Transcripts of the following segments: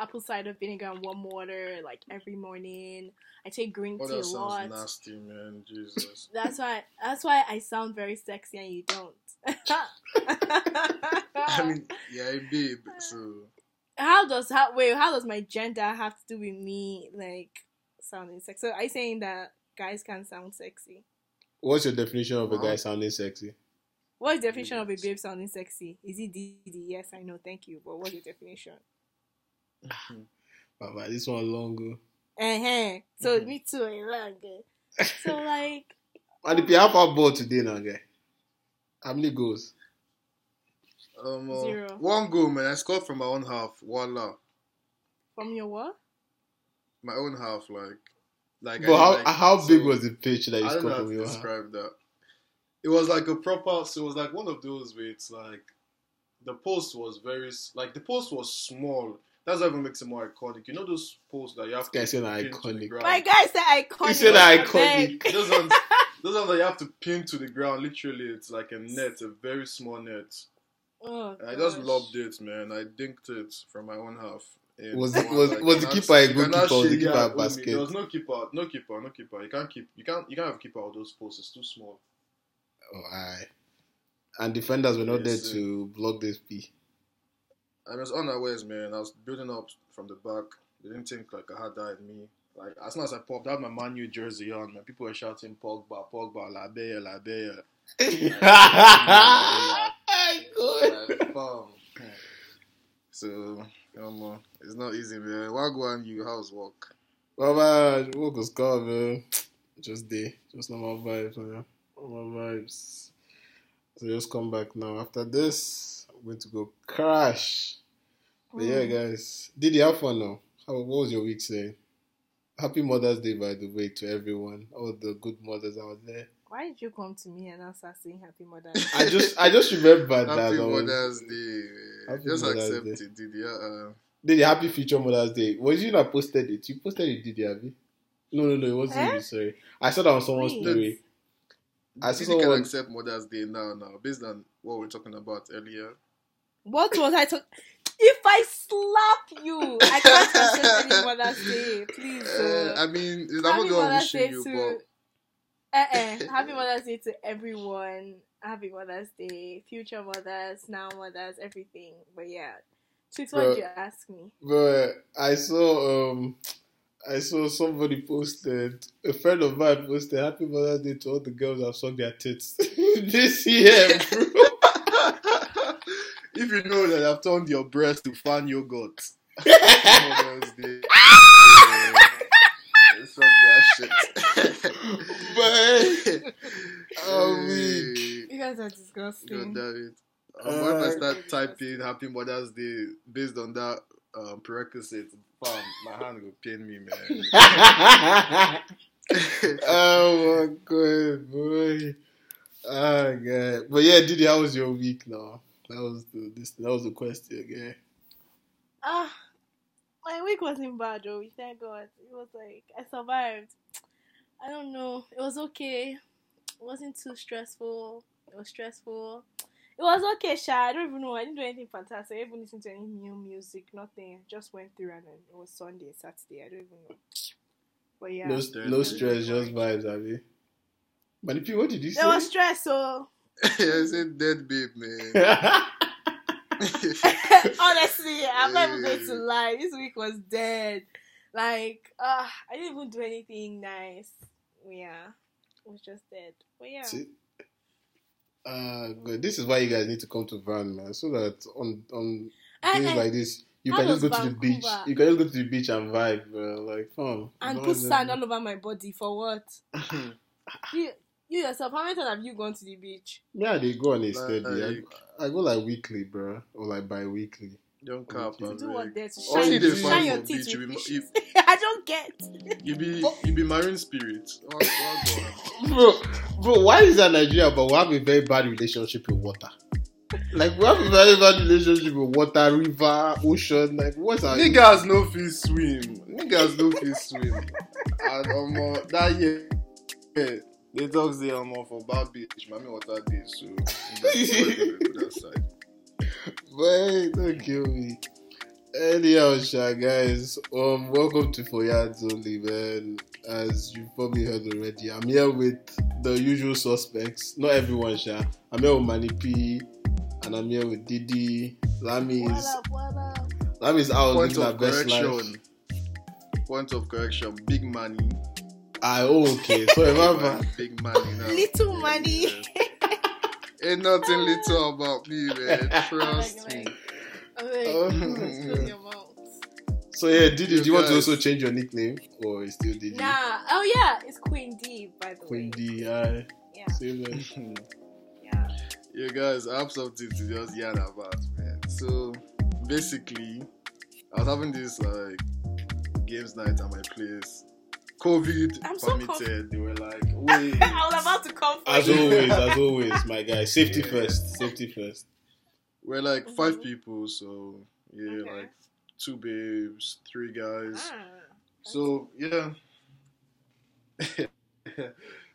apple cider vinegar and warm water like every morning. I take green Oh, tea that a sounds lot. nasty, man. Jesus. That's why. That's why I sound very sexy and you don't. I mean, yeah, I babe. So how does how wait? How does my gender have to do with me like sounding sexy? So are you saying that guys can sound sexy? What's your definition of a guy sounding sexy? What is the definition of a babe sounding sexy? Is it DD? Yes, I know. Thank you. But what's the definition? Baba, this one longer. Uh-huh. So Mhm. me too. I like it. So like, And if you have our ball today now, guy. How many goals? um, uh, Zero. one goal, man. I scored from my own half. Voila, from your what? my own half. Like, like. But I- how like, how big so- was the pitch that you I don't know scored how from to your hand? describe that. It was like a proper. So it was like one of those where it's like the post was very like the post was small. That's what even makes it more iconic. You know those posts that you have This guy to said pin to the iconic. My guy said iconic. He said I iconic. those ones, those ones that you have to pin to the ground. Literally, it's like a net, a very small net. Oh, I just gosh. lobbed it, man. I dinked it from my own half. And Was- one, was- like, was the keeper a you good keeper was the keeper yeah, a basket? There was no keeper, no keeper, no keeper. You can't keep, you can't, you can't have keeper of those posts. It's too small. Oh, aye. And defenders were not there Yes, sir. to block this P. I was unawares, man. I was building up from the back. They didn't think like I had that in me. Like as soon as I popped, I had my Man U jersey on, man. People were shouting Pogba, Pogba, La Bella, La Bella. Good. Like. So, um, uh, it's not easy, man. Wagwan, you house work. Baba, work was called, man. Just day, just normal vibes, man. Normal vibes. So just come back now. After this, going to go crash. But yeah, Mm. guys, did you have fun now? How what was your week saying? Happy Mother's Day, by the way, to everyone, all the good mothers out there. Why did you come to me and now start saying Happy Mother's Day? I just, I just remembered that. Happy I was- Mother's Day. man. Happy Just Mother's accept Day. it, did you? Uh, Did you happy future Mother's Day? Was you not posted it? You posted it, did you, Abby? No, no, no, it wasn't Eh? you, sorry. I saw that on someone's Please. story. I saw Didi can accept Mother's Day now, now, based on what we are talking about earlier. What was I talking? If I slap you, I can't accept Happy Mother's Day. Please. Uh, I mean, I'm Happy one Mother's Day you, to. but Uh-uh. Happy Mother's Day to everyone. Happy Mother's Day, future mothers, now mothers, everything. But yeah, Chicks, what you ask me? But I saw um I saw somebody posted a friend of mine posted Happy Mother's Day to all the girls that sucked their tits this year, bro. If you know that I've turned your breast to fan yogurt, Happy Mother's Day. yeah, suck that shit. but I'm weak. You guys are disgusting. God disgusting. damn it. Um, what if I Uh, start typing Happy Mother's Day based on that um, prerequisite? Bam, my hand will pain me, man. oh my god, boy. Oh god. But yeah, Didi, how was your week now? That was the this that was the question, yeah. Ah, my week wasn't bad, though. Thank God. It was like I survived. I don't know. It was okay. It wasn't too stressful. It was stressful. It was okay, Sha. I don't even know. I didn't do anything fantastic. I didn't even listen to any new music. Nothing. Just went through and then it was Sunday, Saturday. I don't even know. But yeah, No, no stress, just vibes, Abby. Manipi, what did you say? there was stress. So I said dead babe, man. honestly, I'm not even going to lie. This week was dead. Like, uh, I didn't even do anything nice. Yeah, it was just dead. But yeah, See? Uh, good. This is why you guys need to come to Van, man, so that on on Eh, days eh, like this, you can just go does to the beach. You can just go to the beach and vibe, bro. Like, fun. and put sand all over my body for what? you, you yourself, how many times have you gone to the beach? Yeah, they go on a Like- steady. I, I go like weekly, bro, or like bi-weekly. Don't cap, To To do man. what there to Oh, shine, shine find your teeth beach, with you be- fishes. I don't get. You be you be marine spirit. What, what Bro, bro, why is that Nigeria? But we have a very bad relationship with water. Like we have a very bad relationship with water, river, ocean. Like what's our Niggas no fit swim. Niggas no fit swim. And um, that year, yeah, they talk say um, for bad beach, mommy water day, so you know, put that aside. Wait, don't kill me. Anyhow, Sha, guys, um, welcome to For Yards Only, man. As you've probably heard already, I'm here with the usual suspects. Not everyone, Sha. I'm here with Manny P, and I'm here with Didi. Lami What is up? What up? Lami is out Point living her of best life. correction. Point of correction. Big money. Ah, oh, okay. So remember, Big money now. Little Yeah, money. yeah. Ain't nothing little about me, man. Trust me. like, Oh. close your mouth. so yeah, Didi, You do you want to also change your nickname, or is still Didi? Nah. Oh yeah, it's Queen D. By the Queen way. Queen D, aye. Yeah. Same. Yeah. Yeah, guys, I have something to just yarn about, man. So, basically, I was having this like games night at my place. COVID I'm so permitted. they were like, wait. I was about to come for As you. always, as always, my guy. Safety Yeah. first. Safety first. We're like five Mhm. people, so yeah, Okay. like two babes, three guys. Ah, So yeah.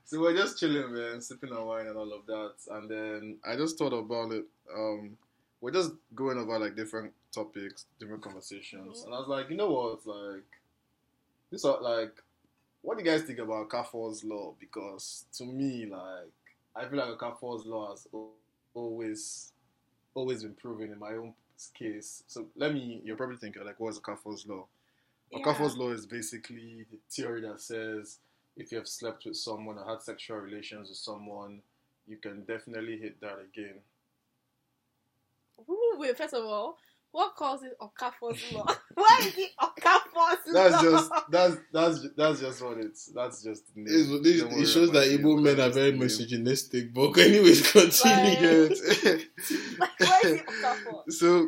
so we're just chilling, man, sipping on wine and all of that. And then I just thought about it. Um, we're just going over like different topics, different conversations, and I was like, you know what, like this, are like, what do you guys think about Kafor's law? Because to me, like, I feel like Kafor's law has always, always been proven in my own case. So let me, you're probably thinking like, what's Kafor's law? yeah. Okafor's law is basically the theory that says if you have slept with someone or had sexual relations with someone, you can definitely hit that again. Ooh, wait, first of all, what causes Okafor's law? Why is it Okafor's That's law? just that's that's that's just what it's that's just the name. This, this, Don't it shows that it, Igbo men are very misogynistic. But anyways, continue. Good. like, why is it Okafor? so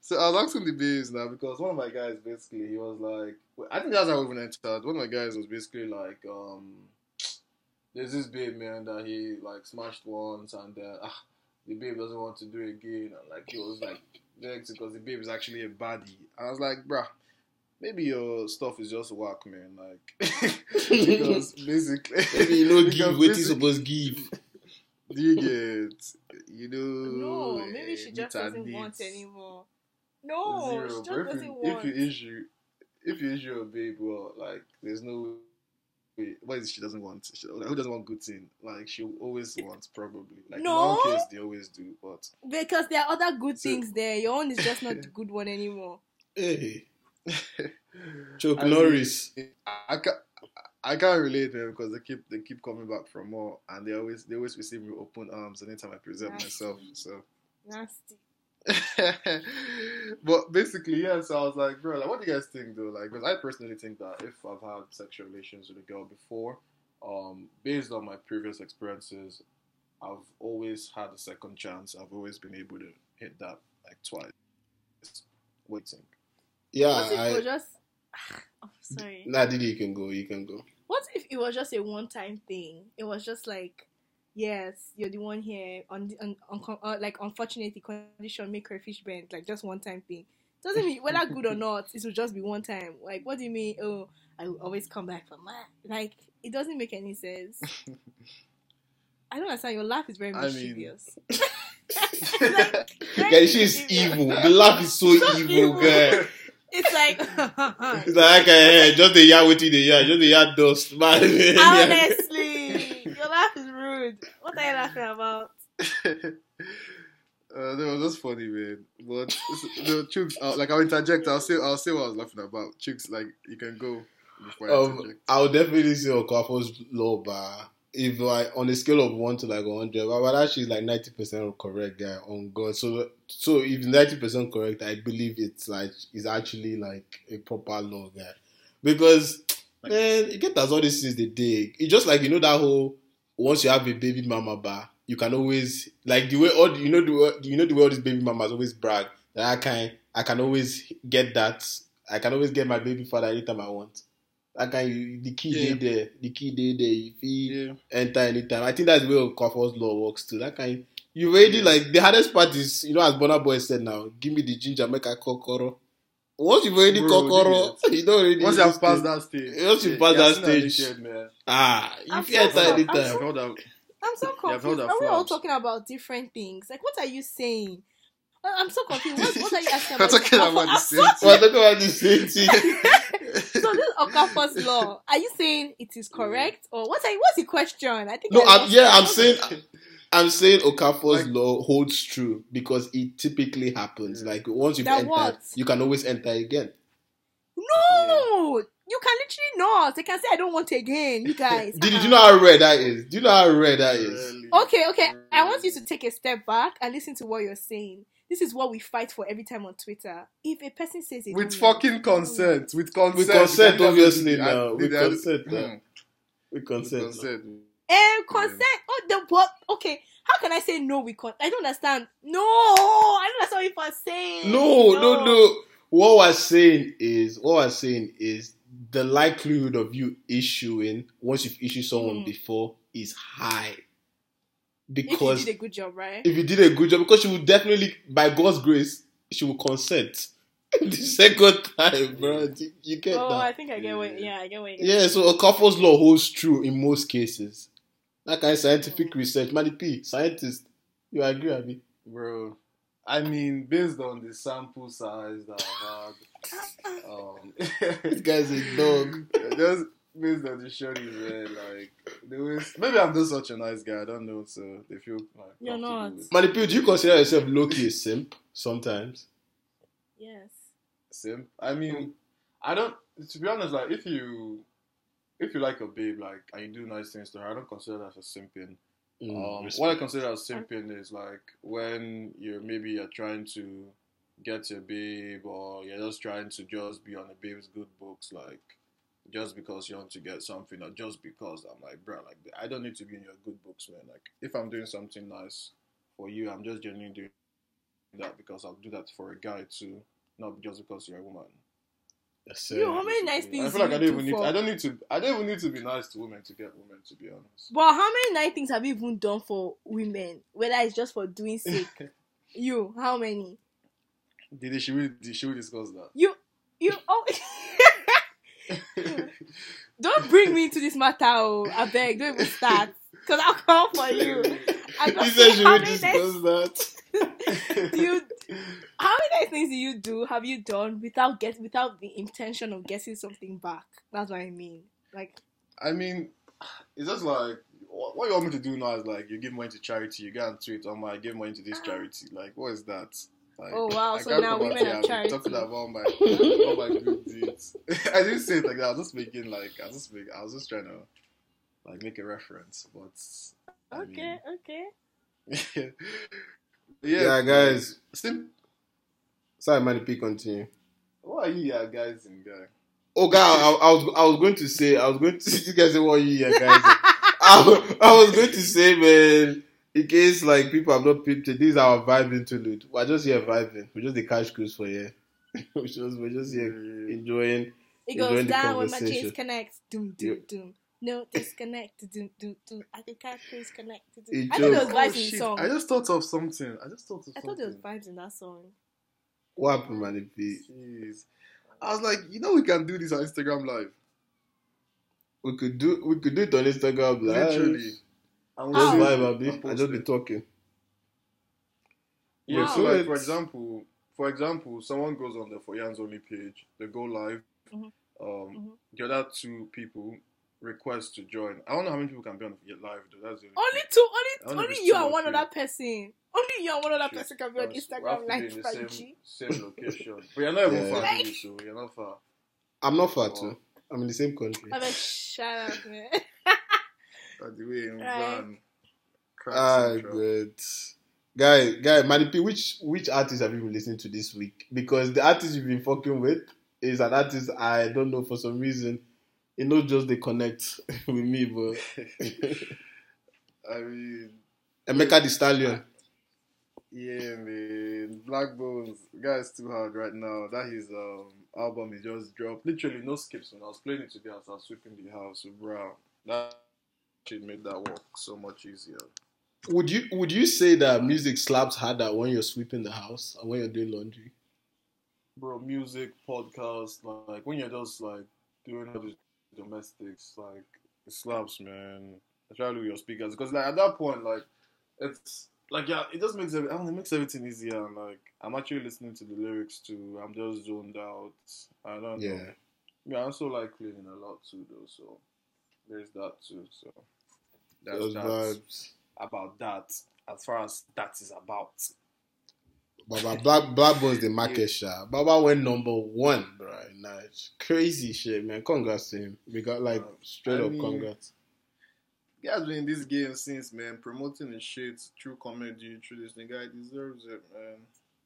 so I was asking the babes now because one of my guys basically he was like I think that's how we even entered. One of my guys was basically like um there's this babe man that he like smashed once and uh, ah, the babe doesn't want to do it again and like he was like vexed because the babe is actually a baddie and I was like bruh maybe your stuff is just whack man like because basically Maybe you know because give what you basic- supposed give. do you get you know No, maybe she eh, just doesn't want anymore. No, Zero. she just if doesn't you, want. if you issue if you issue a babe, well, like there's no way. What is it she doesn't want? She, like, who doesn't want good thing? Like she always wants probably. Like No. in one case they always do, but Because there are other good So- things there. Your own is just not the good one anymore. Hey, Chuck I mean, Norris. I can't. I can't relate man because they keep they keep coming back for more and they always they always receive me with open arms anytime I present Nasty. myself. So Nasty. but basically, yeah. So I was like, bro, like, what do you guys think, though? Like, because I personally think that if I've had sexual relations with a girl before, um, based on my previous experiences, I've always had a second chance. I've always been able to hit that like twice. What do you think? Yeah, what if it was just? Oh, sorry. Nah, Didi, you can go. You can go. What if it was just a one-time thing? It was just like, yes, you're the one here on, on, on uh, like unfortunately condition make crayfish bend like just one-time thing. Doesn't mean whether good or not, it will just be one time. Like, what do you mean? Oh, I will always come back for that. Like, it doesn't make any sense. I don't understand. Your laugh is very I mean- mischievous. Like, very Guys, she's evil. The laugh is so, So evil, evil. guy. It's like It's like, okay, just the yard with the yard, just the yard dust, man. honestly, is. What are you laughing about? Uh, that was just funny, man. But no, Chooks, uh, like I'll interject. I'll say, I'll say what I was laughing about. Chooks, like you can go before I Um, interject. I would definitely say Okafor's low bar. If like on a scale of one to like hundred, but but actually like ninety percent correct guy on God. So so if ninety percent correct, I believe it's like it's actually like a proper law guy. Because man, you get as all this since the day. It's just like you know that whole once you have a baby mama bar, you can always like the way all you know the you know the way all these baby mamas always brag that I can I can always get that I can always get my baby father anytime I want. I can the key Yeah. day there, the key day there. You feel Yeah. enter anytime. I think that's the way Okafor's law works too. That kind you already like the hardest part is you know as Burna Boy said now, give me the ginger, make a kokoro. Once you've already Bro, kokoro, you don't already Once you have passed that stage, Once you yeah, pass yeah, that stage, ah, you feel enter so- I'm anytime. I've heard that. I'm so Yeah, I've heard confused. that Are we all talking about different things? Like, what are you saying? I- I'm so confused. What, what are you asking We're about? talking about the same so- We're talking about the same thing. so this Okafor's law. Are you saying it is correct or what? Are what's the question? I think. No, I I'm, yeah, I'm saying I'm saying Okafor's Like- law holds true because it typically happens. Like once you've entered, what? you can always enter again. No, you can literally not. They can say I don't want again. You guys. Did, did Uh-uh. you know how rare that is? Do you know how rare that is? Okay, okay. I want you to take a step back and listen to what you're saying. This is what we fight for every time on Twitter. If a person says it, with fucking consent, with consent, With consent, You can do obviously, that. now. With Did I- consent, now. Mm, We with consent. And consent. Oh, the but okay. How can I say no? We con. I don't understand. No, I don't understand what you're saying. No, no, no. What we're saying is, what we're saying is, the likelihood of you issuing once you've issued someone Mm. before is high. Because If you did a good job, right? if you did a good job, because she will definitely, by God's grace, she will consent. the second time, bro, you, you get Oh, that. I think I get what. Yeah, I get what. You Yeah, so a couple's law holds true in most cases. That kind of scientific research, Manny P, scientist, you agree, Abby? bro. I mean, based on the sample size that I've had, um, This guy's a dog. just based on the shorties, man, like they was maybe I'm just such a nice guy. I don't know, so they feel like You're not. with P, do you consider yourself low key a simp sometimes? Yes. Simp. I mean, I don't. To be honest, like if you if you like a babe, like and you do nice things to her, I don't consider that as simping. Mm, Um, what I consider as simping is like when you're maybe you're trying to get your babe or you're just trying to just be on a babe's good books, like just because you want to get something or just because I'm like, bro, like I don't need to be in your good books, man. Like if I'm doing something nice for you, I'm just genuinely doing that because I'll do that for a guy too, not just because you're a woman. You, sir. how many nice things? I feel like I don't even need. for? I don't need to. I don't even need to be nice to women to get women. To be honest. But how many nice things have you even done for women? Whether it's just for doing sake. you, how many? Did should we did- should we discuss that? You, you. Oh. don't bring me into this matter, oh. I beg, don't even start. Because I'll come for you. I said she would discuss that. do you, how many nice things do you do, have you done without get, without the intention of getting something back? That's what I mean. Like, I mean, it's just like what, you want me to do now is like you give money to charity, you go and tweet, oh my, I give money to this charity. Like, what is that? Like, Oh, wow, I so now women are charity. Talking about my, all my good deeds. I didn't say it like that. I was just making like I was just making, I was just trying to like make a reference, but I okay, okay. mean, Yeah, guys. Sim- Sorry, Manny P, continue. what are you, yeah, guys and uh, oh, guy? Oh, God, I, I was I was going to say, I was going to you guys say what you here, guys. I, I was going to say, man, in case like people have not picked it, this is our vibe interlude. We're just here vibing. We're just the cash cruise for here. we're just we're just here mm. enjoying. It Enjoying goes the down when my conversation. chains connect. Doom, doom, doom. No disconnect. Doom, doom, doom. I think I please connect. Doom. I thought there was just- vibes Oh, in the song. I just thought of something. I just thought of something. I something. thought there was vibes in that song. What happened, man? P? Jeez. I was like, you know, we can do this on Instagram Live. We could do we could do it on Instagram live. Literally. And Just How? we'll vibe, post Abi. it. I just be talking. Yeah, Wow. so like, for example, for example, someone goes on the For Yans Only page, they go live. Mhm. Um, Mhm. The other two people request to join. I don't know how many people can be on the live though. That's the only Only two, I only don't know if only you two and one three. other person. Only you and one other Shit. person can be on Because we have Instagram to be like in the 5G. same, same location. But you're not even Yeah. far, Like- really, so you're not far. I'm not far too. I'm in the same country. I'm like, shut up, man. By the way, in Right. van. Crack Ah, Central. good. Guy, guy, Manny P, which which artist have you been listening to this week? Because the artist you've been fucking with is an artist I don't know for some reason. It not just they connect with me, but I mean, Emeka the Stallion. yeah, man. Blaqbonez, guy's too hard right now. That his um album he just dropped. Literally no skips. When I was playing it today, as I was sweeping the house, so bro, that shit made that work so much easier. Would you would you say that music slaps harder when you're sweeping the house or when you're doing laundry? Bro, music, podcast, like when you're just like doing all these domestics, like it slaps, man. Especially with your speakers, because like at that point, like it's like yeah, it just makes every, I don't know, it makes everything easier. And like I'm actually listening to the lyrics too. I'm just zoned out. I don't know. Yeah. Yeah, I also like cleaning a lot too, though. So there's that too. So that's Those that vibes. about that. As far as that is about. Baba Black Black Boy's the market shot. Baba went number one, bro. Nice, crazy shit, man. Congrats to him. We got like straight I up mean, congrats. He has been in this game since, man, promoting his shit through comedy, through this thing. Guy deserves it, man.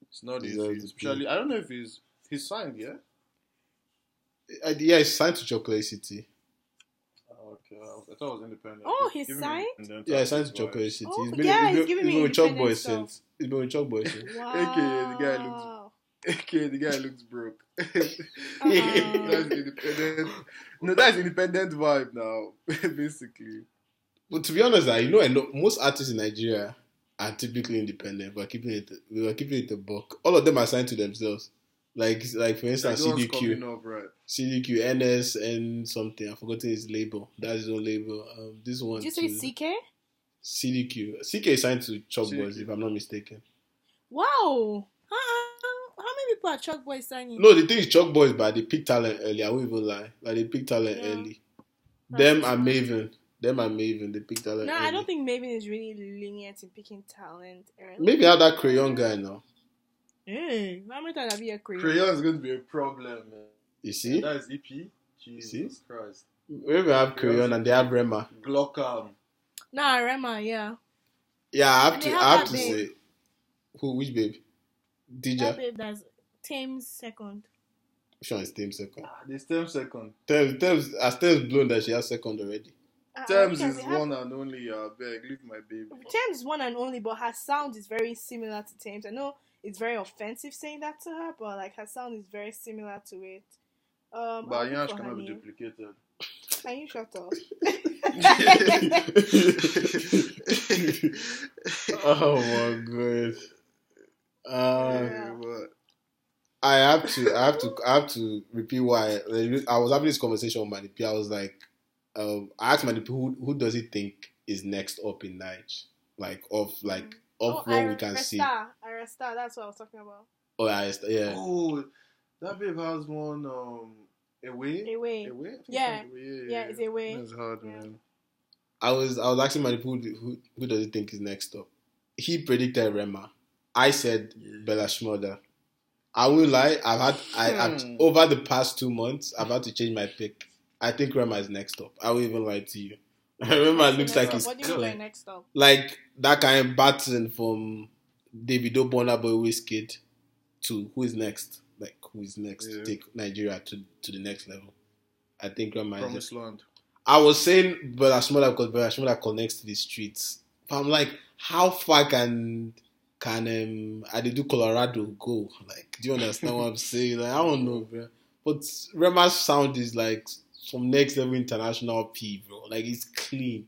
It's not Deserves easy. it, Especially, I don't know if he's he's signed, yeah. Uh, yeah, he's signed to Chocolate City. Okay, I thought it was independent. Oh, Give- he's signed? independent Yeah, he's signed to Chocolate vibes. City. Oh, he's been, yeah, he's he's been, giving he's me been with Chalk independent Boys stuff. since. He's been with Choc Boys since. Wow. AKA the guy looks- Okay, the guy looks broke. Uh-uh. that's independent. No, that's independent vibe now, basically. But to be honest, uh, you know, I know most artists in Nigeria are typically independent. We're keeping it. We are keeping it a buck. All of them are signed to themselves. Like, like for instance, the ones CDQ, up, right? CDQ, NS, and something. I've forgotten his label. That's his own label. Um, this one. Did you too. say CKay? CDQ. CKay is signed to Chalk CDQ. Boys, if I'm not mistaken. Wow. How many people are Choc Boys signing? No, the thing is, Choc Boys, but they picked talent early. I won't even lie. Like they picked talent Yeah. early. That's Them true. and Mavin. Them and Mavin. They picked talent. No, early. I don't think Mavin is really lenient in picking talent early. Maybe have that crayon guy now. Hey, how many times have you a crayon? Crayon is going to be a problem, man. You see? That is EP. Jesus See? Christ. We have crayon and they have Rema. Glockam. Nah, Rema, yeah. Yeah, I have And to. they I have have to babe. say, who? Which babe? That Dija. babe that's Tems second. Which one is Tems second? Ah, They stem second. Tems, Tems, as Tems blown that she has second already. Uh, Tems is they have- one and only. Uh, beg, leave my baby. Tems is one and only, but her sound is very similar to Tems. I know it's very offensive saying that to her, but like her sound is very similar to it. Um, But I'll look Yansh for her cannot be name. duplicated. Can you shut up? oh my god. Uh, Yeah. I have to, I have to, I have to repeat why I was having this conversation with Manipi. I was like, um, I asked Manipi who, who does he think is next up in Nige, like of like of oh, what we can see. Ayra Starr. Aresta, that's what I was talking about. Oh, I understand. Yeah, oh, that babe has one um away. Away. Away. I think Yeah. it's away. Yeah, it's away. That's hard, Yeah. man. I was I was asking Manipi who, who who does he think is next up. He predicted Rema. I said Yeah. Bella Shmurda. I will lie. I've had I I've, Hmm. over the past two months. I've had to change my pick. I think Rema is next up. I will even lie to you. Rema looks like he's What do you mean next up? like that kind of baton from Davido Burna Boy Wizkid to who is next? Like who is next Yeah. to take Nigeria to to the next level? I think Rema is. Promised land. I was saying Bella Shmurda because Bella Shmurda connects to the streets. But I'm like, how far can can um I do Colorado go? Like, do you understand what I'm saying? Like, I don't know, bro. But Rema's sound is like some next level international P, bro. Like it's clean.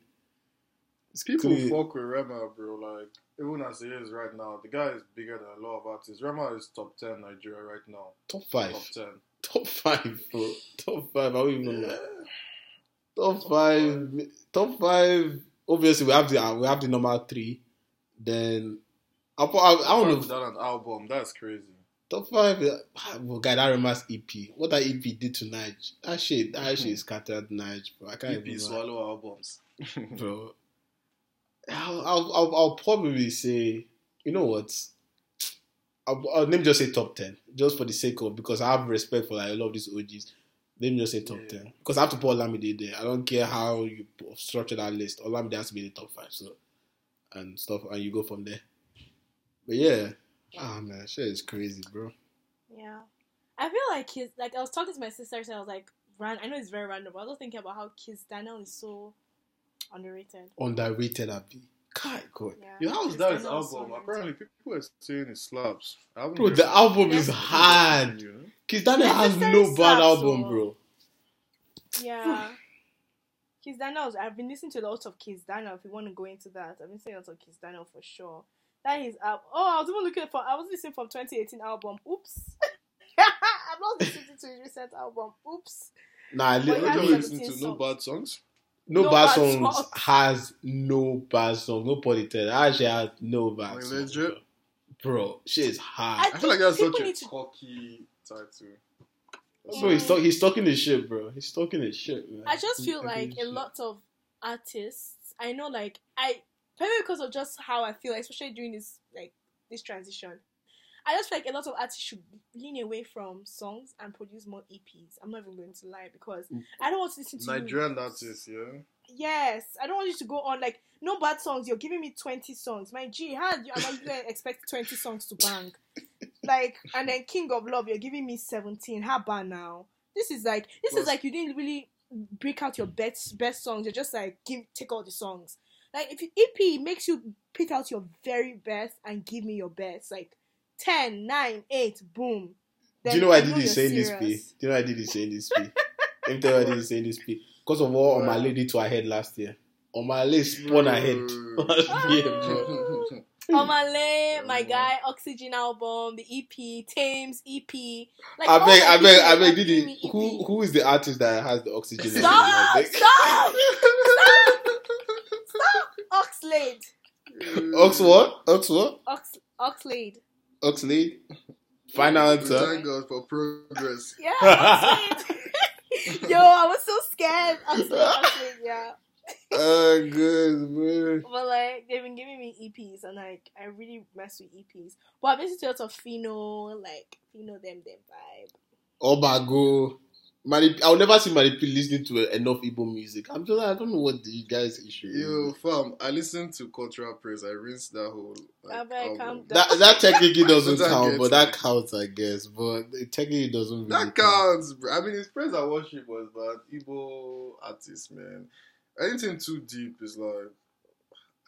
It's People clean. fuck with Rema, bro. Like even as he is right now, the guy is bigger than a lot of artists. Rema is top ten Nigeria right now. Top five. Top ten. Top five, bro. Top five. I don't even know. Top five. Top five. Obviously, we have the we have the number three. Then I, I, I don't know. Without an album, that's crazy. Top five. uh, Well, guy, that reminds EP. What that EP did to Nige. That shit. That shit scattered Nige, bro. I can't EP even swallow albums. bro. I'll, I'll, I'll, I'll probably say, you know what? I'll, I'll let me just say top ten, just for the sake of because I have respect for like a lot of these OGs. Let me just say top Yeah. ten because I have to put Olamide there. I don't care how you structure that list. Olamide has to be in the top five, so and stuff, and you go from there. But yeah, ah man, shit is crazy, bro. Yeah. I feel like Kiss, like I was talking to my sister, so I was like, ran, I know it's very random, but I was thinking about how Kiss Daniel is so underrated. Underrated, Abi. God, God. Yeah. Yeah, how was that his Daniel is so album? Apparently, people are saying it slaps. I haven't Bro, the album is hard. You know? Kiss Daniel has Necessary no bad slaps, album, oh. bro. Yeah. Kiss Daniel, I've been listening to a lot of Kiss Daniel. If you want to go into that, I've been listening lot of Kiss Daniel for sure. That is up. Oh, I was even looking for. I was listening from 2018 album. Oops. I'm not listening to his recent album. Oops. Nah, I But li- he What has do you Yeah. listen to? No bad songs. no, No bad bad songs songs. has no bad songs. No pun intended. Actually, has no bad Like, songs. legit? Bro. bro, shit is hard. I feel like that's People such a to- cocky title. So he's talk, he's talking his shit, bro. He's talking his shit, man. I just feel talking like a shit. lot of artists. I know, like I maybe because of just how I feel, especially during this like this transition. I just feel like a lot of artists should lean away from songs and produce more EPs. I'm not even going to lie because Mm. I don't want to listen to you. Nigerian artists, yeah. Yes, I don't want you to go on like no bad songs. You're giving me twenty songs. My G, how do you, am I even expect twenty songs to bang? Like, and then King of Love, you're giving me seventeen. How bad now? This is like this Plus- is like you didn't really break out your best best songs. You're just like give take all the songs. Like if you, EP makes you pick out your very best and give me your best, like 10, 9, 8, boom. Do you know why I did know this you're saying this P? Do you know why I did this saying this P? Let me tell you why I did this saying this P. Because of what on my Wow. lady to ahead last year. On my list spun ahead mm. last year, bro. Omah Lay, my guy, Oxygen album, the EP, Tems EP. Like, I beg, I beg, I beg, giving Didi. Who who is the artist that has the oxygen? in Stop! his leg? Stop! Oxlade. Ox mm. what? Ox what? Ox Oxlade. Oxlade? Final answer. Thank God for progress. Yeah, Oxlade. Yo, I was so scared. Oxlade, Oxlade, yeah. Oh, good, bro. But like they've been giving me EPs and like I really mess with EPs. But I've listened to a lot of Fino, like Fino them them vibe. Obago. Mani- I'll never see Maripi listening to enough Igbo music. I'm just, I don't know what the guys' issue is. Yo, fam, I listen to Cultural Praise. I rinse that whole. Like, beg, album. down. That that technically doesn't That count, gets but that counts, I guess. But it technically doesn't. Really That counts, bro. I mean, his praise and worship was bad. Igbo artist, man. Anything too deep is like,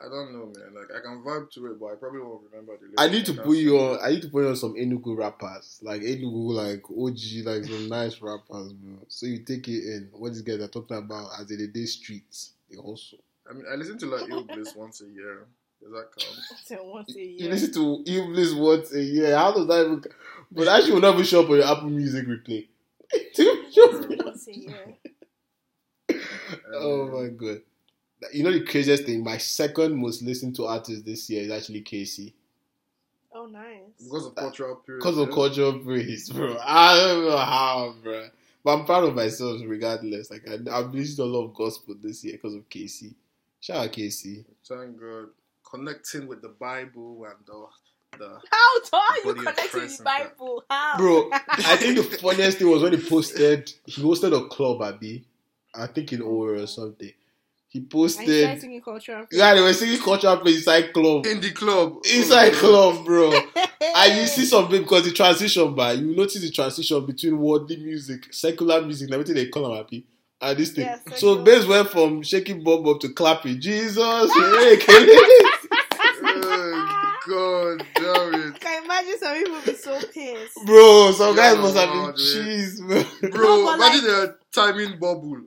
I don't know, man. Like, I can vibe to it, but I probably won't remember the lyrics. I need to can't put you on. I need to put you on some Enugu rappers, like Enugu, like OG, like some nice rappers, bro. So you take it in. What these guys are talking about as they day streets, they also. I mean, I listen to like Illbliss once a year. Does that count? So once a year. You year. listen to Illbliss once a year. How does that even? But that shit will not be show up on your Apple Music replay. once a year. oh my god! You know the craziest thing? My second most listened to artist this year is actually Kcee. Oh nice. Because of cultural period. Because of yeah? cultural praise, bro. I don't know how, bro. But I'm proud of myself regardless. Like, I, I've listened to a lot of gospel this year because of Kcee. Shout out Kcee. Thank God. Connecting with the Bible and the. the How tall are you connecting with the. Bible? How? Bro, I think the funniest thing was when he posted, he hosted a club, Abi. I think in Ower or something. He and you started posted. singing cultural. Yeah, they were singing cultural praise inside club. in the club. Inside Oh, club, bro. And you see something because the transition by you notice the transition between worldly music, secular music, and everything they call them happy. And this thing. Yeah, so secular. bass went from shaking bomb up to clapping. Jesus, hey, God damn it. Can you imagine some people be so pissed? Bro, some Yeah, guys must have been man. cheese, man. Bro, No, but imagine the timing bubble.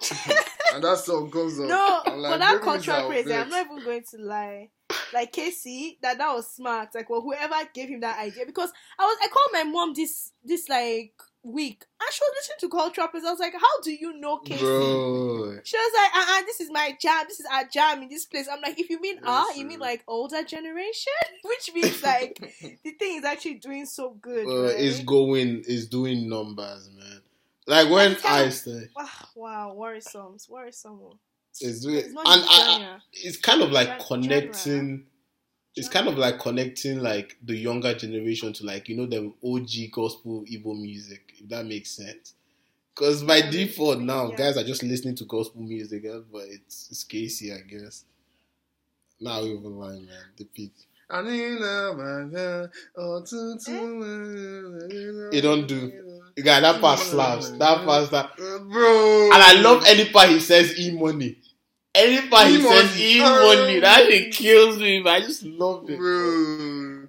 and that song on. No, I'm like, but that cultural praise, I'm not even going to lie. Like Kcee, that that was smart. Like, well, whoever gave him that idea, because I was, I called my mom this this like week, and she was listening to cultural praise. I was like, how do you know Kcee? Bro. She was like, uh, uh this is my jam. This is our jam in this place. I'm like, if you mean ah, you mean like older generation, which means like the thing is actually doing so good. Uh, right? it's going, it's doing numbers, man. Like when I me- say Ah, wow, worrisome, worrisome. it's doing, It's and not I, it's kind of like Gen- connecting. It's kind of like connecting like the younger generation to like you know the OG gospel Igbo music, if that makes sense. Because by Yeah, default now, yeah. guys are just listening to gospel music, eh, but it's it's Kcee, I guess. Now we even line, man. The beat. I need a man, oh, to- to- It don't do. Guy, that part slaps. That part slaps. Uh, Bro. And I love any part he says e money. Any part he E-money. says e money. That shit kills me, man. I just love it. Bro.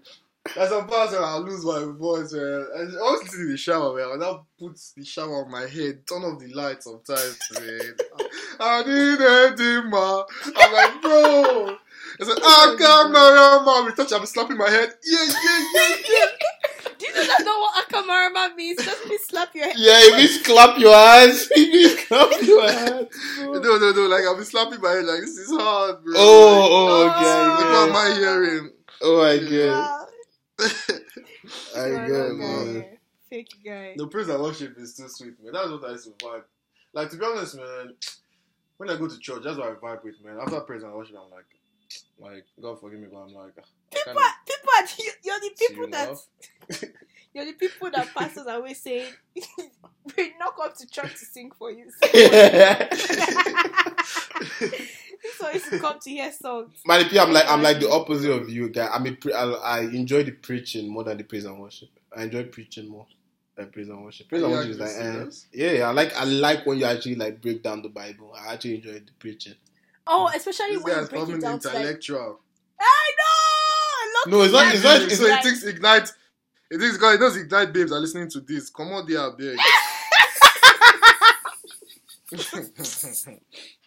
There's some parts where I'll lose my voice, man. I always to the shower, man. I'll now put the shower on my head, turn off the lights sometimes, man. I need a dimmer. I'm like, bro. It's like, I got Mariam, mom. We touch, I'm slapping my head. Yeah, yeah, yeah, yeah. Do you know don't know what akamarama means. Just me slap your head. Yeah, if you clap your hands, if you clap your hands. No, no, no. Like I'll be slapping my head. Like this is hard, bro. Oh, oh, Like, okay. what am I I get it. hearing? Oh, I get it. Wow. I Wow, get it, guy. man. Fake guy. The praise and worship is too sweet, man. That's what I used to vibe. Like to be honest, man. When I go to church, that's what I vibe with, man. After praise and worship, I'm like, like God forgive me, but I'm like, I People, kinda people, are, you- you're the people that love. you're the people that pastors are always saying we not come to church to sing for you. This one used to come to hear songs. Man, if you- I'm like I'm like the opposite of you, guy. I'm a pre- I, I enjoy the preaching more than the praise and worship. I enjoy preaching more than praise and worship. Praise and worship is like, actually eh. yeah, yeah. I like I like when you actually like break down the Bible. I actually enjoy the preaching. Oh, especially This when you is break it coming down to like, intellectual. I know. No, it's not- it's not- so it thinks ignite. It thinks God. It knows ignite babes are listening to this. Come on, there, big.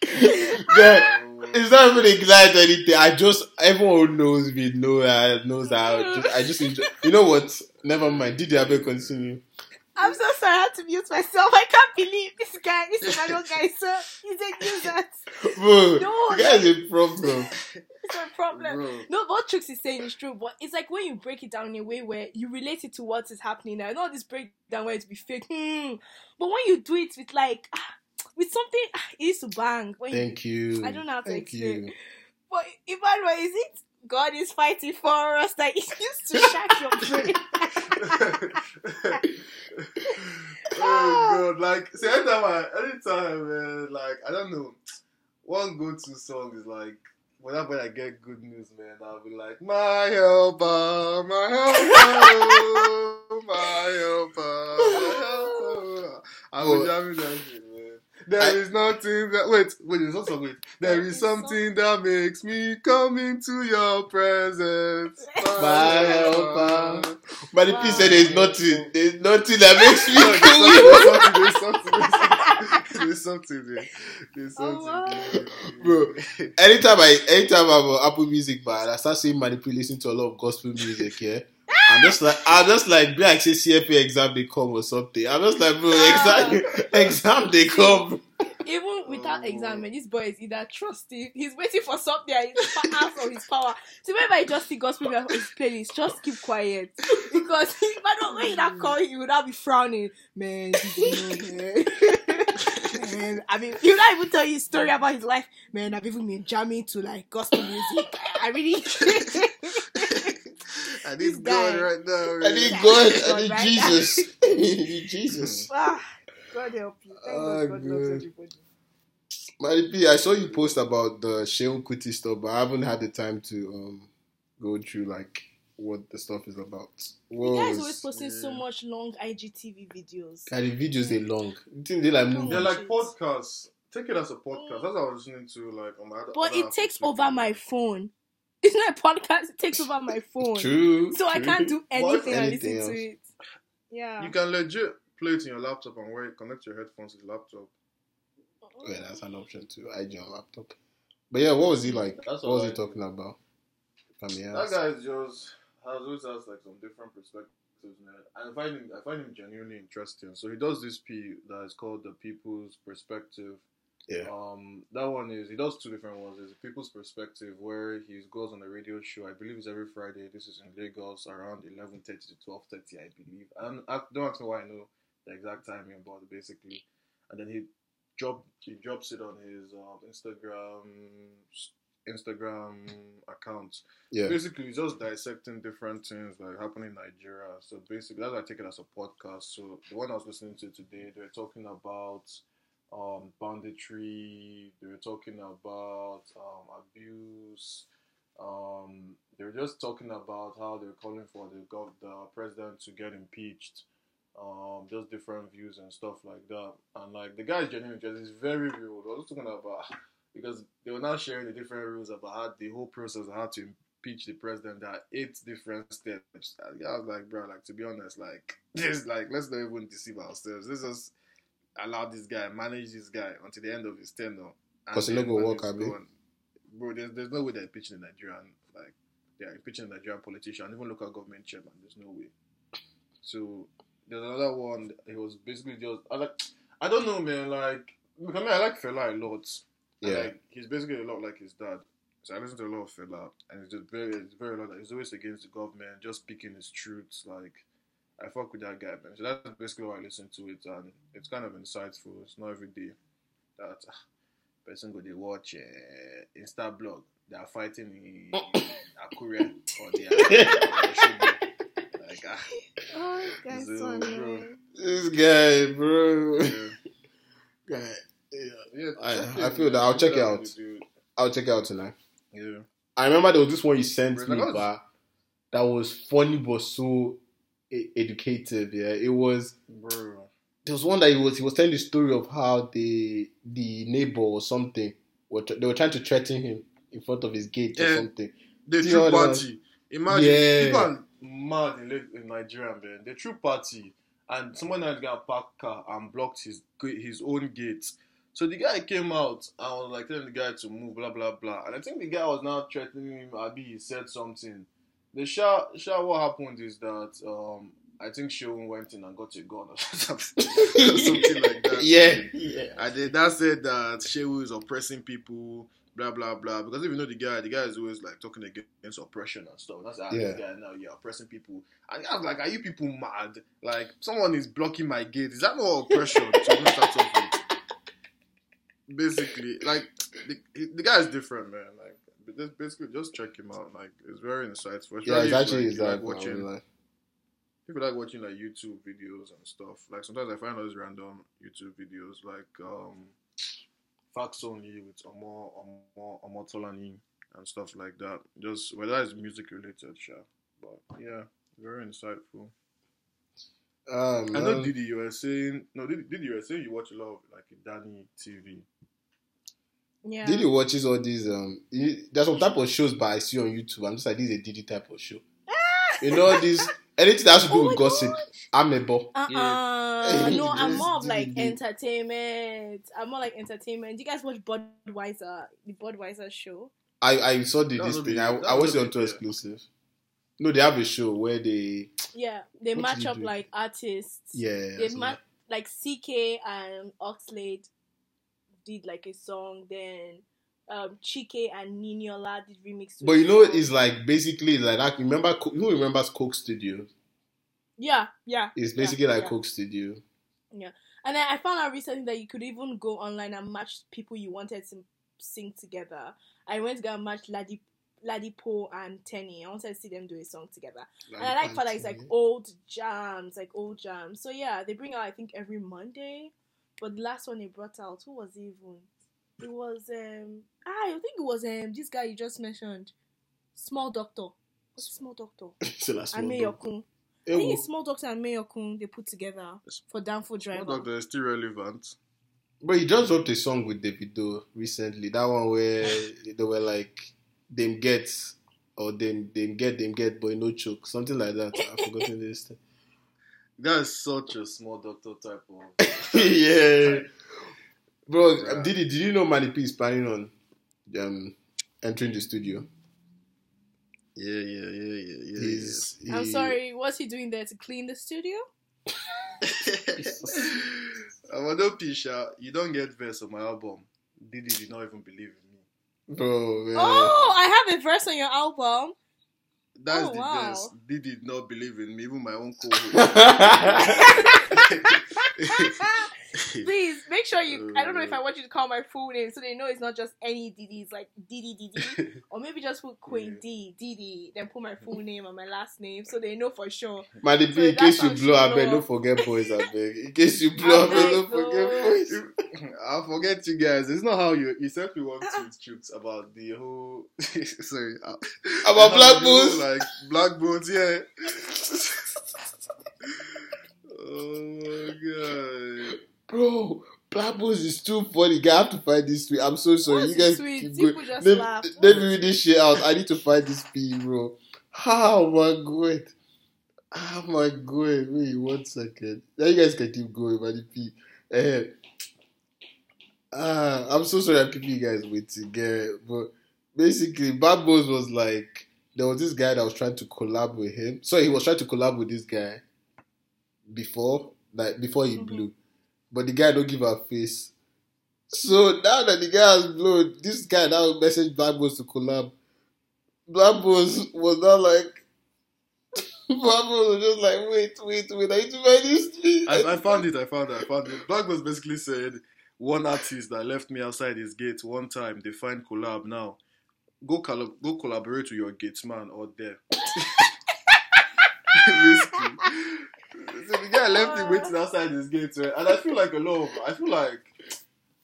Yeah, it's not even ignite anything. I just everyone knows me know that knows that I just, I just enjoy. You know what? Never mind. Did you ever continue? I'm so sorry. I had to mute myself. I can't believe this guy. This Emmanuel guy. So he said use that. Bro, No, you guys a problem. It's a problem. Bro. No, what Trix is saying is true, but it's like when you break it down in a way where you relate it to what is happening now. Not this breakdown where it's be fake. Hmm. But when you do it with like ah, with something, ah, it used to bang. When you, Thank you. I don't know how to Thank explain. you. but Emmanuel, is it God is fighting for us that it used to shack your brain? oh god, like see anytime I anytime man, like I don't know. One go to song is like whenever I get good news, man, I'll be like, My helper, my helper, my helper, my helper. I'll be jamming that shit, man. There I- is nothing that wait, wait, there's also wait. There is something that makes me come into your presence. My helper. But the piece said there's nothing. There's nothing that makes me No, cool. There's something, there's something, there's something, there's Oh, something, wow. Bro. Anytime I anytime I'm on Apple Music, man, I start seeing manipulate listening to a lot of gospel music, yeah. I'm just like I'm just like be like say CFA exam they come or something. I'm just like bro, ah. exam exam they come. Even without Oh. exam, man, this boy is either trusting, he's waiting for something, and he's out of his power. So whenever I just see gospel music on his playlist, just keep quiet. Because if I don't when hmm. you not call him, you would not be frowning. Man, did you know, man? Man, I mean, he would not even tell you a story about his life. Man, I've even been jamming to like gospel music. I really. I This need guy. God right now. I man. need Yeah. God, God, I need right? Jesus. I need Jesus. ah, God help you. Thank Ah, God, God loves good. everybody. Manny P, I saw you post about the Seun Kuti stuff, but I haven't had the time to um go through like what the stuff is about. What You guys was- always posting so much long IGTV videos. God, the videos they long. You think they like Don't move? They're like podcasts. Take it as a podcast. That's what I was listening to. Like on my other. But other it takes over weekend. my phone. It's not a podcast, it takes over my phone. True. So I can't do anything and anything listen else? to it. Yeah. You can legit play it in your laptop and wear it, connect your headphones to the laptop. Uh-huh. Yeah, that's an option too. IG on laptop. But yeah, what was he like? That's what what was I he do. talking about? I mean, That guy is just has always has like some different perspectives, man. And I find him I find him genuinely interesting. So he does this P that is called the People's Perspective. Yeah. Um, that one is he does two different ones. There's a People's Perspective where he goes on a radio show. I believe it's every Friday. This is in Lagos around eleven thirty to twelve thirty. I believe. I don't, I don't ask me why I know the exact timing, but basically, and then he drop he drops it on his um, Instagram Instagram accounts. yeah. Basically, just dissecting different things like happening in Nigeria. So basically, that's why I take it as a podcast. So the one I was listening to today, they were talking about um, banditry. They were talking about um, abuse. Um, they were just talking about how they're calling for the gov- the president to get impeached. Um, just different views and stuff like that. And like the guy's is genuinely just is very real. I was talking about because they were now sharing the different rules about how the whole process of how to impeach the president. There are eight different steps. I was like, bro, like to be honest, like this, like let's not even deceive ourselves. Let's just allow this guy manage this guy until the end of his tenure. Because he no then go when work, abi? gone- Bro, there's, there's no way they're impeaching the Nigerian like they're impeaching the Nigerian politician, even local government chairman. There's no way. So there's another one. It was basically just I like I don't know, man. Like I mean, I like Fela a lot. And, Yeah. like, he's basically a lot like his dad. So I listen to a lot of Fela, and it's just very, it's very lot. He's always against the government, just speaking his truths. Like I fuck with that guy, man. So that's basically why I listen to it, and it's kind of insightful. It's not every day that ah, person go they watch uh, Insta blog. They are fighting in Akure or they are, or they should like ah, Oh, this guy's so So, annoying. bro. This guy, bro. yeah. Guy. Yeah. Yeah, I- I feel that. I'll check it out. I'll check it out tonight. Yeah. I remember there was this one you sent me, that was- but that was funny but so educative. Yeah, it was. Bro. There was one that he was he was telling the story of how the the neighbor or something were they were trying to threaten him in front of his gate or something. The true party. Imagine Yeah. people are mad in, in Nigeria, man. The true party, and someone had got parked car and blocked his his own gate. So the guy came out and was like telling the guy to move, blah blah blah. And I think the guy was now threatening him. Abi he said something. The sha sha what happened is that um I think Seun went in and got a gun or something, something like that. Yeah, yeah. And then that said that Shehu is oppressing people, blah blah blah. Because if you know the guy, the guy is always like talking against oppression and stuff. That's how Yeah. this guy now, you're oppressing people. And I was like, are you people mad? Like someone is blocking my gate. Is that not oppression? to start? Basically, like the, the guy is different, man. Like just basically just check him out. Like it's very insightful. Yeah, it's Especially if, actually like, you like, watching like, people like watching like YouTube videos and stuff. Like sometimes I find those random YouTube videos like um Facts Only with Omo Omo Omo Tolani and stuff like that. Just whether it's music related, sure. But yeah, very insightful. um, I know Didi you were saying no Didi, Didi you were saying you watch a lot of like Danny TV. Yeah. Didi watches all these. Um, there's some type of shows, but I see on YouTube. I'm just like, this is a Didi type of show. you know, this anything that has to do Oh with gossip. God. I'm a bo. Uh-uh. Yeah. no, I'm more of like do entertainment. I'm more like entertainment. Do you guys watch Budweiser, the Budweiser show? I I saw the this thing. I, that I would watched it on two fair. exclusive. No, they have a show where they Yeah, they match up do? like artists. yeah. they match like CKay and Oxlade did like a song. Then um Chike and Niniola did remix. But you know, it's like basically like I remember. Who remembers Coke Studio? yeah, yeah. It's yeah, basically like yeah. Coke Studio. Yeah, and then I found out recently that you could even go online and match people you wanted to sing together. I went to go and match Ladi Ladipoe and Teni. I wanted to see them do a song together. and I like for like it's like old jams, like old jams. So yeah, they bring out I think every Monday. But the last one he brought out, who was it even? It was um ah, I think it was um this guy you just mentioned. Small Doctor. What's Small Doctor? so that's And what Mayokun. I think it's Small Doctor and Mayokun they put together for Downfall Driver. Small Doctor is still relevant. But he just dropped a song with Davido recently. That one where they were like, "Them get" or "Them them get them get," boy no choke, something like that. I've forgotten this. That is such a small doctor type of yeah, bro. Yeah. Did did you know Manny P is planning on um entering the studio? Yeah, yeah, yeah, yeah, yeah. He's, I'm sorry, what's he doing there to clean the studio? I'm not Pisha. You don't get verse on my album. Didi did not even believe in me. bro. Man. Oh, I have a verse on your album. That's Oh, the wow. verse. Didi did not believe in me, even my own co Please make sure you. I don't know if I Uh. want you to call my full name so they know it's not just any Didi. It's like Didi Didi, or maybe just put Queen D Didi, then put my full name and my last name so they know for sure. P, So in case you blow, I beg, don't forget boys, I beg. In case you blow, I beg, beg, don't forget boys. I'll forget you guys. It's not how you you sent me one tweet shoot about the whole sorry uh, About Black Bulls. like Blaqbonez, yeah. oh my god. Bro, Black is too funny. Guy, I have to find this tweet. I'm so sorry. What's you guys tweet? keep People going. just Let, laugh. let me read this shit out. I need to find this P, bro. Oh my god. Oh my god. Wait one second. Now you guys can keep going, man. P. Eh. Ah, I'm so sorry I'm keeping you guys waiting. But basically, Bad Boys was like there was this guy that was trying to collab with him. So he was trying to collab with this guy. before, like before he Mhm. blew, but the guy don't give her face. So now that the guy has blown, this guy now message Blaqbonez to collab. Blaqbonez was not like. Blaqbonez was just like, wait, wait, wait, I need to buy this thing. I, I found it. I found it. I found it. Black was basically said one artist that left me outside his gate one time. They find collab now. Go colla- go collaborate with your gates man out there. So the guy left him waiting outside his gate, right? and I feel like a lot. Of, I feel like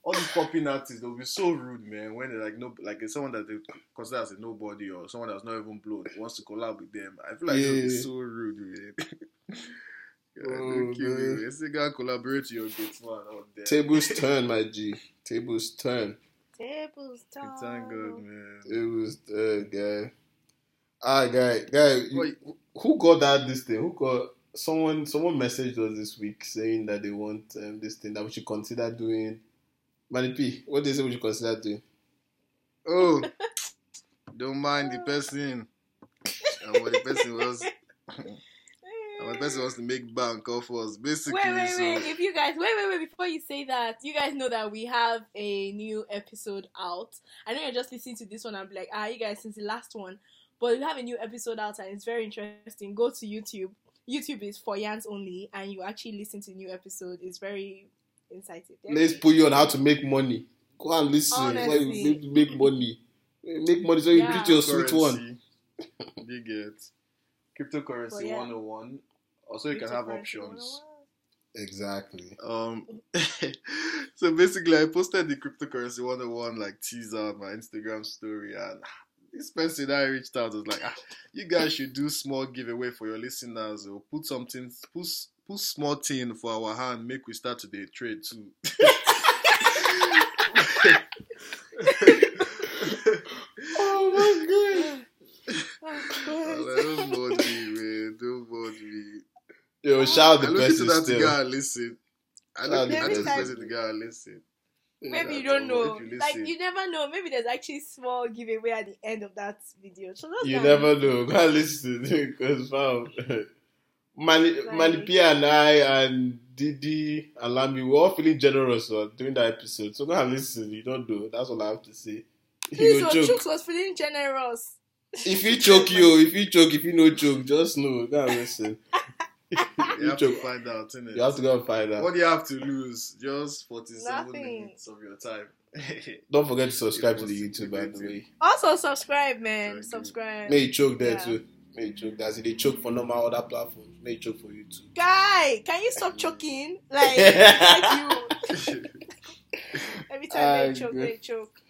all these popping artists they'll be so rude, man. When they're like no, like it's someone that they consider as a nobody or someone that's not even blown wants to collab with them. I feel like they'll be so rude, man. God, Oh, don't kill man. me. It's a guy collaborate with your gates man out there. Tables turn, my G. Tables turn. Tables turn. Thank God, man. Tables turn, guy. Ah, guy, guy. you- Wait. who got that? This thing? Who got? Someone, someone messaged us this week saying that they want um, this thing that we should consider doing. Manny P, what they say we should consider doing? Oh, don't mind the person. And what the person was, and what the person wants to make bank off us, basically. Wait, wait, so, wait. If you guys wait, wait, wait, before you say that, you guys know that we have a new episode out. I know you're just listening to this one and be like, ah, you guys since the last one. But we have a new episode out and it's very interesting. Go to YouTube. YouTube is for Yans only, and you actually listen to new episode. It's very insightful. Let's put you on how to make money. Go and listen. Why you Honestly. make, make money? Make money so you Yeah. preach your sweet one. Currency, You get cryptocurrency But yeah. 101. Also, you can have options. Exactly. Um, so basically, I posted the cryptocurrency 101 like teaser on my Instagram story, and this person that I reached out was like, ah, "You guys should do small giveaway for your listeners, or put something, put put small thing for our hand, make we start today trade too." Oh my Oh, God. like, don't bother me, man. Don't bother me. Yo, shout out I the look into person that to still. go and listen. I Shout look out the into that person. person to go and listen. Maybe you don't know. you like you never know. Maybe there's actually small giveaway at the end of that video. So You never know. Go listen because fam, Manny, Like- Manny P and I and Didi and Lami were all feeling generous uh, during that episode. So go and listen. You don't know. That's all I have to say. Please, your. Chooks was feeling generous. If you choke you, if you choke, if you no choke, just know. Go and listen. You you have to find out, innit? You have to go and find out. What do you have to lose? Just 47 Nothing. minutes of your time. Don't forget to subscribe to the YouTube, by the way. Also subscribe, man. Thank you. subscribe. May you choke there Yeah. too. May you choke. That's it. They choke for normal other platforms. May you choke for you too. Guy, can you stop choking? Like, like you. Every time Ah, they choke, good. they choke.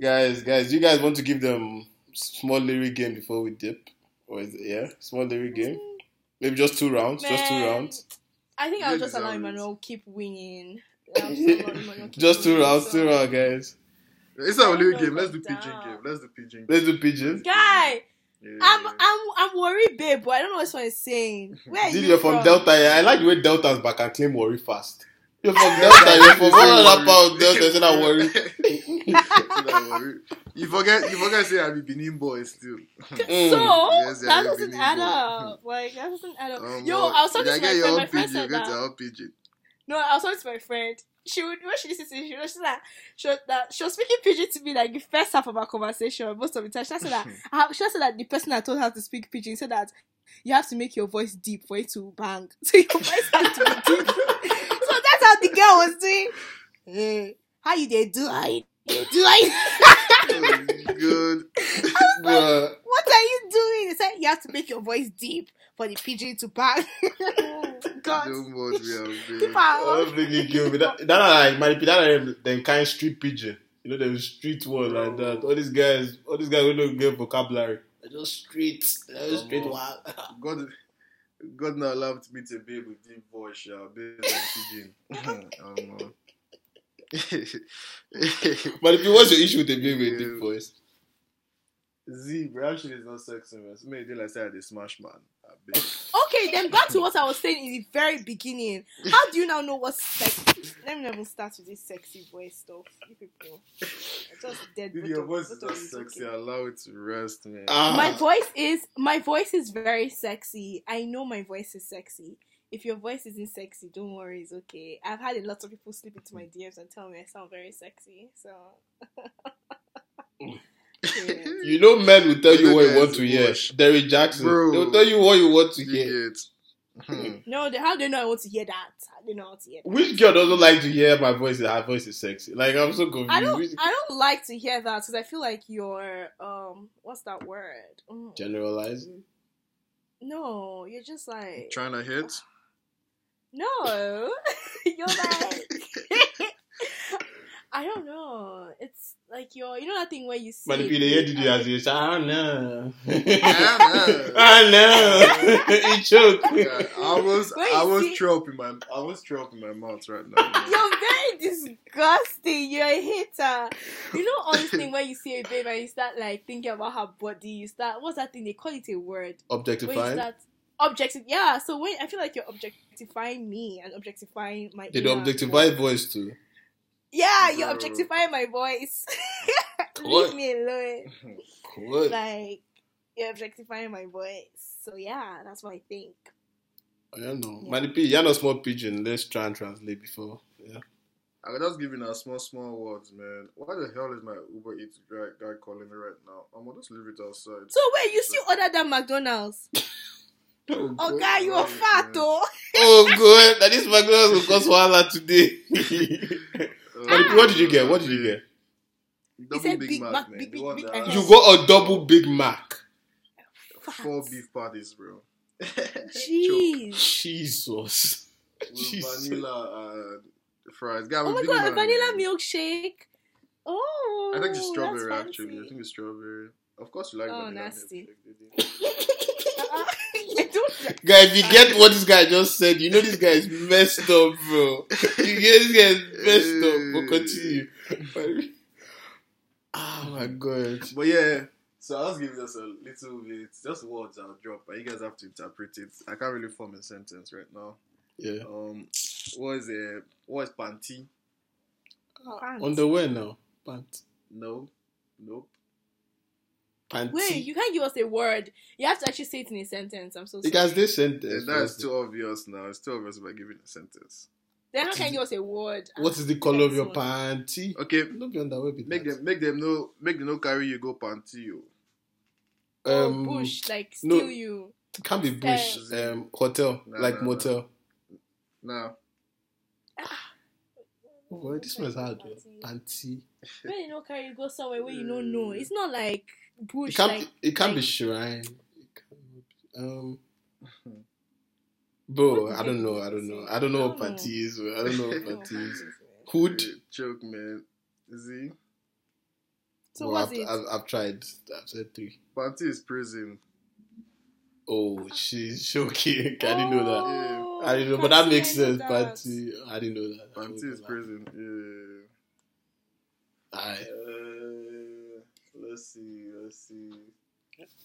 Guys, guys, you guys want to give them small lyric game before we dip? Or is it, yeah? Small lyric game? Maybe just two rounds? Just two rounds? I think I'll just allow deserve it. Emmanuel keep winning. I'll just allow keep Just two winning, rounds, so- two rounds, guys. it's not a I little game. Let's do about pidgin game. Let's do pidgin. Let's do pidgin. Guy, Yeah. I'm I'm I'm worried, babe, but I don't know what this one saying. Where are Did you you're from Delta, yeah. I like the way Delta's back and claim worry fast. You're from Delta, you're from one other part of Delta, so that worry. Say that worry. You forget, you forget. Say I'm a Benin boy still. So Mm. Yes, that doesn't Benin add boy. up. Like that doesn't add up. Um, Yo, I was talking to my friend. My friend pidgin, said that. your pidgin. No, I was talking to my friend. She would when she listens to it, she was like she was, that she was speaking pidgin to me like the first half of our conversation most of the time. She said that I she said that the person that told her to speak pidgin said that you have to make your voice deep for it to bang. So your voice has to be deep. so that's how the girl was doing. Hey, how you they do? How you they do? How you... Good. Bruh. what are you doing? They said you have to make your voice deep for the pidgin to bang. God, Don't watch me, I'm keep big. Oh, out. nigga, kill me. That, that are like, my, that are them, them kind street pidgin. You know, them street one like that. All these guys, all these guys who don't get vocabulary. They're just street, they're just street wild. God, God not allowed me to be with deep voice, yeah, based on pidgin. um, But if you what's your issue with the baby with Yeah. deep voice? Z, bro, actually is not sexy, man. So maybe they like say I dey smash man. Okay, then back to what I was saying in the very beginning. How do you now know what's sexy? Let me not even start with this sexy voice stuff. You people, I just dead. Dude, your voice both is not sexy. okay. Allow it to rest, man. Ah. My voice is my voice is very sexy. I know my voice is sexy. If your voice isn't sexy, don't worry, it's okay. I've had a lot of people slip into my DMs and tell me I sound very sexy. So You know, men will tell you what you want to hear. wash. Derrick Jackson, Bro. they'll tell you what you want to hear. get. Hmm. no, they, how do they know I want to hear that? How they know I want to hear that? Which girl doesn't like to hear my voice? Her voice is sexy. Like I'm so confused. I don't. I don't like to hear that because I feel like you're um. What's that word? Mm. Generalizing. No, you're just like Trying to hit. No. you're like I don't know. It's like you're. You know that thing where you see. But if you hear big Didi and- as you say, I know. know. I know. he choked. Yeah, I was When I was see- throw in my I was throw in my mouth right now. You're very disgusting. You're a hater. You know, on this thing where you see a babe and you start like thinking about her body, you start what's that thing they call it a word? When you Objectifying. Start objective, yeah. So when I feel like you're objectifying me and objectifying my Did inner objectify voice. voice too? Yeah, you're objectifying my voice. Leave me alone. What? Like you're objectifying my voice. So yeah, that's what I think. I don't know. Yeah. Manny P, you're not small pidgin. Let's try and translate before. Yeah. I was just giving her small small words, man. Why the hell is my Uber Eats guy, guy calling me right now? I'm gonna just leave it outside. So wait, you still order than McDonald's? Oh, Oh God. God, you are Right, fat man. though. Oh, God. That is McDonald's will cause wahala today. Uh, Manny what did you get? What did you get? Double Big, Big Mac, Mac, man. big, big, big, that and has You got a double Big Mac. four beef patties, bro. Jeez. Jesus. With Jesus. vanilla and fries. Guy, Oh my god, a vanilla man. milkshake. Oh, I think it's strawberry actually. I think it's strawberry. Of course you like Oh, vanilla nasty. milkshake, did Uh-uh. You don't- Guy, if you get what this guy just said, you know this guy is messed up, bro. You get this guy is messed up. But continue. oh my god. But yeah, so I was giving us a little bit, just words I'll drop, but you guys have to interpret it. I can't really form a sentence right now. Yeah. Um, what is it? What is panty? Pants. Underwear now. Pant. No, nope. Panty. Wait, you can't give us a word. You have to actually say it in a sentence. I'm so sorry. because this Yeah, sentence. that's too obvious now. It's too obvious by giving a sentence. Then how can you give us a word? What is the color of your Yes, panty? Okay, Don't be underwear. Be make that. them, make them know, make them know carry you go panty. yo. Oh, Um, bush, like no. steal you. Can't be bush. Eh. Um, hotel, Nah, like nah, nah. motel. Now, Oh, boy, this one's hard. though. Panty. When you know carry you go somewhere where you don't know. It's not like bush. It can't. like, it can't be shrine. It can't be- Um. Bro, I don't know. I don't know. I don't know what party is. I don't know what panty is. panties. Hood. choke man. See, So Bro, what's I've, it? I've, I've tried. I've said three. panty is prison. Oh, she's shocking. I didn't know that. Oh, I didn't know, but that makes sense. that. Panty. I didn't know that. Panty is prison. Aye. Yeah. Uh, let's see. Let's see.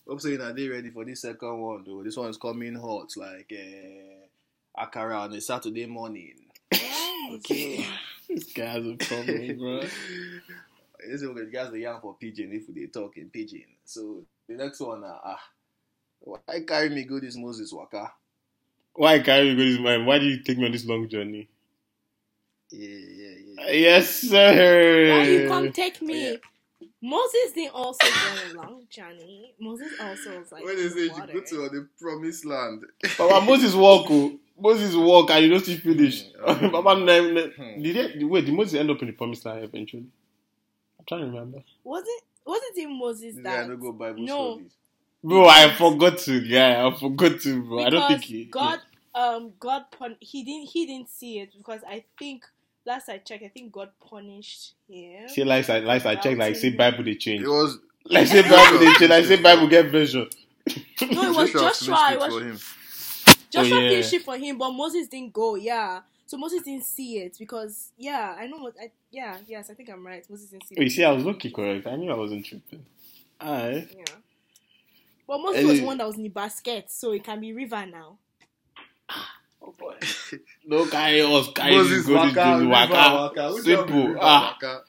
Hope so you're they ready for this second one though. This one is coming hot, like uh, Akara on a Saturday morning. Okay. This guy has a problem, bro. This is what guys the young for pidgin if they talk in pidgin. So the next one, uh, ah, why carry me go this Moses Waka? Why carry you go this man? Why did you take me on this long journey? Yeah, yeah, yeah. Yes, sir. Why you come take me? Oh, yeah. Moses didn't also go a long journey. Moses also was like when they say you go to the promised land, Papa Moses walk. Oh. Moses walk and you don't still finish. Hmm. Papa, ne, ne, Hmm. did they, wait, did Moses end up in the promised land eventually? I'm trying to remember. wasn't wasn't it Moses this guy that no go Bible No. studies. Bro, I forgot to, guy. I forgot to, bro. I don't think he. God um God pun- he didn't he didn't see it because I think last I checked I think God punished him. See, like, I, like I check, like, say Bible they change. It was Like, say Bible they change. Like, say Bible get version. No, it was Joshua Joshua. It it was for him. Joshua Oh, yeah. finished it for him, but Moses didn't go. Yeah, so Moses didn't see it because yeah, I know. What, I yeah, yes, I think I'm right. Moses didn't see Wait, it. see, I was looking correct. I knew I wasn't tripping. Aye. Yeah, but Moses was the one that was in the basket, so it can be river now. Boy. No carry us, carry Moses this, go this, Waka, go River waka. Waka. Who tell me Simple. River Ah, Waka?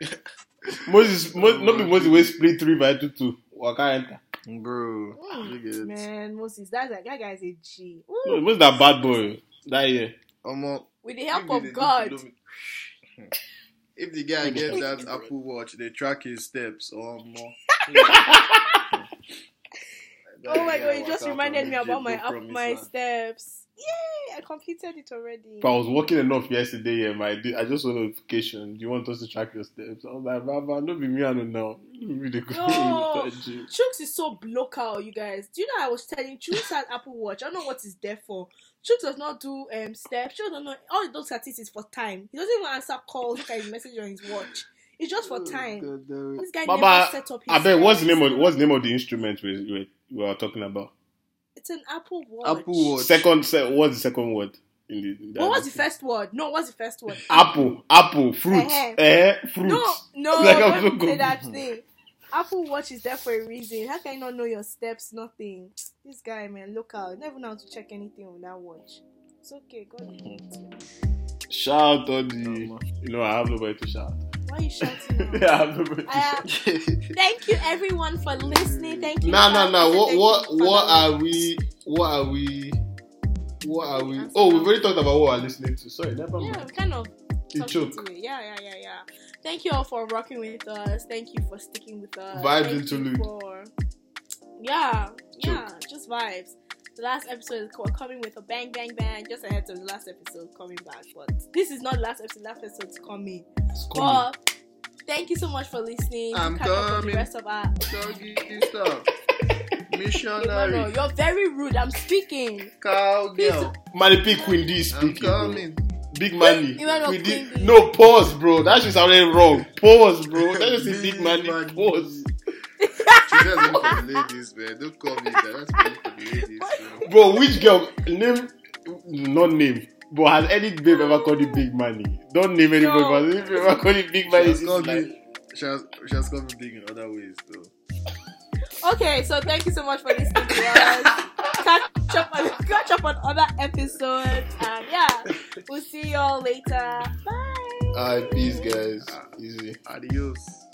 Moses, Mo, no be Moses wey split three by two two. Waka enter. Bro, you get it. Man, Moses, that's like that guy is a G. Ooh. No, who's that bad boy that year? Omo, With the help of God. If the guy gets that Apple Watch, they track his steps or more. Oh my god, you just reminded me about my up my steps. Yay! I completed it already. If I was working enough yesterday, yeah, my I just saw notification. Do you want us to track your steps? I was like, Baba, don't be me, I don't know. No. Chooks is so local, you guys. Do you know I was telling Chooks has Apple Watch? I don't know what it's there for. Chooks does not do um steps. Chooks does not all he does at it is for time. He doesn't even answer calls, look at his message on his watch. It's just for time. This guy Baba, never set up his I bet what's the name of what's the name of the instrument we we, we are talking about? It's an Apple Watch. Apple Watch. Second, se- what's the second word? In the, in What was the first word? No, what's the first word? Apple, apple, fruit, Eh-heh. eh, eh. eh fruit. No, no, Like, I'm don't so say that thing. Apple Watch is there for a reason. How can you not know your steps? Nothing. This guy, man, look out. Never know how to check anything on that watch. It's okay. God will give it to you. Shout on the. You know, I have nobody to shout. Why are you shouting I now? have I uh, shout. am- thank you, everyone, for listening. Thank you. No, no, no. What, what, what are we? What are we? What are we? Oh, we've already talked about what we're listening to. Sorry, never mind. Yeah, kind of talked choke. into it. Yeah, yeah, yeah, yeah. Thank you all for rocking with us. Thank you for sticking with us. Vibes Thank interlude. For... Yeah, yeah, just vibes. The last episode is co- coming with a bang, bang, bang. Just ahead of the last episode coming back, but this is not the last episode. Last episode's coming. It's coming. But thank you so much for listening. I'm Catch up the coming. rest of our. Doggy stuff. Emmanuel, Missionary. you're very rude. I'm speaking. Cowgirl. Manny P Queen D I'm speaking. bro. coming. Big Manny. Emmanuel Queen D. Queen D. No, pause, bro. That shit sounded wrong. Pause, bro. That just Big Big Manny. Manny. Pause. She doesn't for the ladies, man. Don't call me that. That's meant for the ladies. man. Bro, which girl? Name. Not name. But has any babe ever called you Big money? Don't name anybody. No. But if you ever called you Big She Manny, has it's called like, me. She has, she has called me big in other ways, though. Okay, so thank you so much for listening to us. Catch up on catch up on other episodes, and yeah, we'll see y'all later. Bye. Alright, peace, guys. Easy. Adios.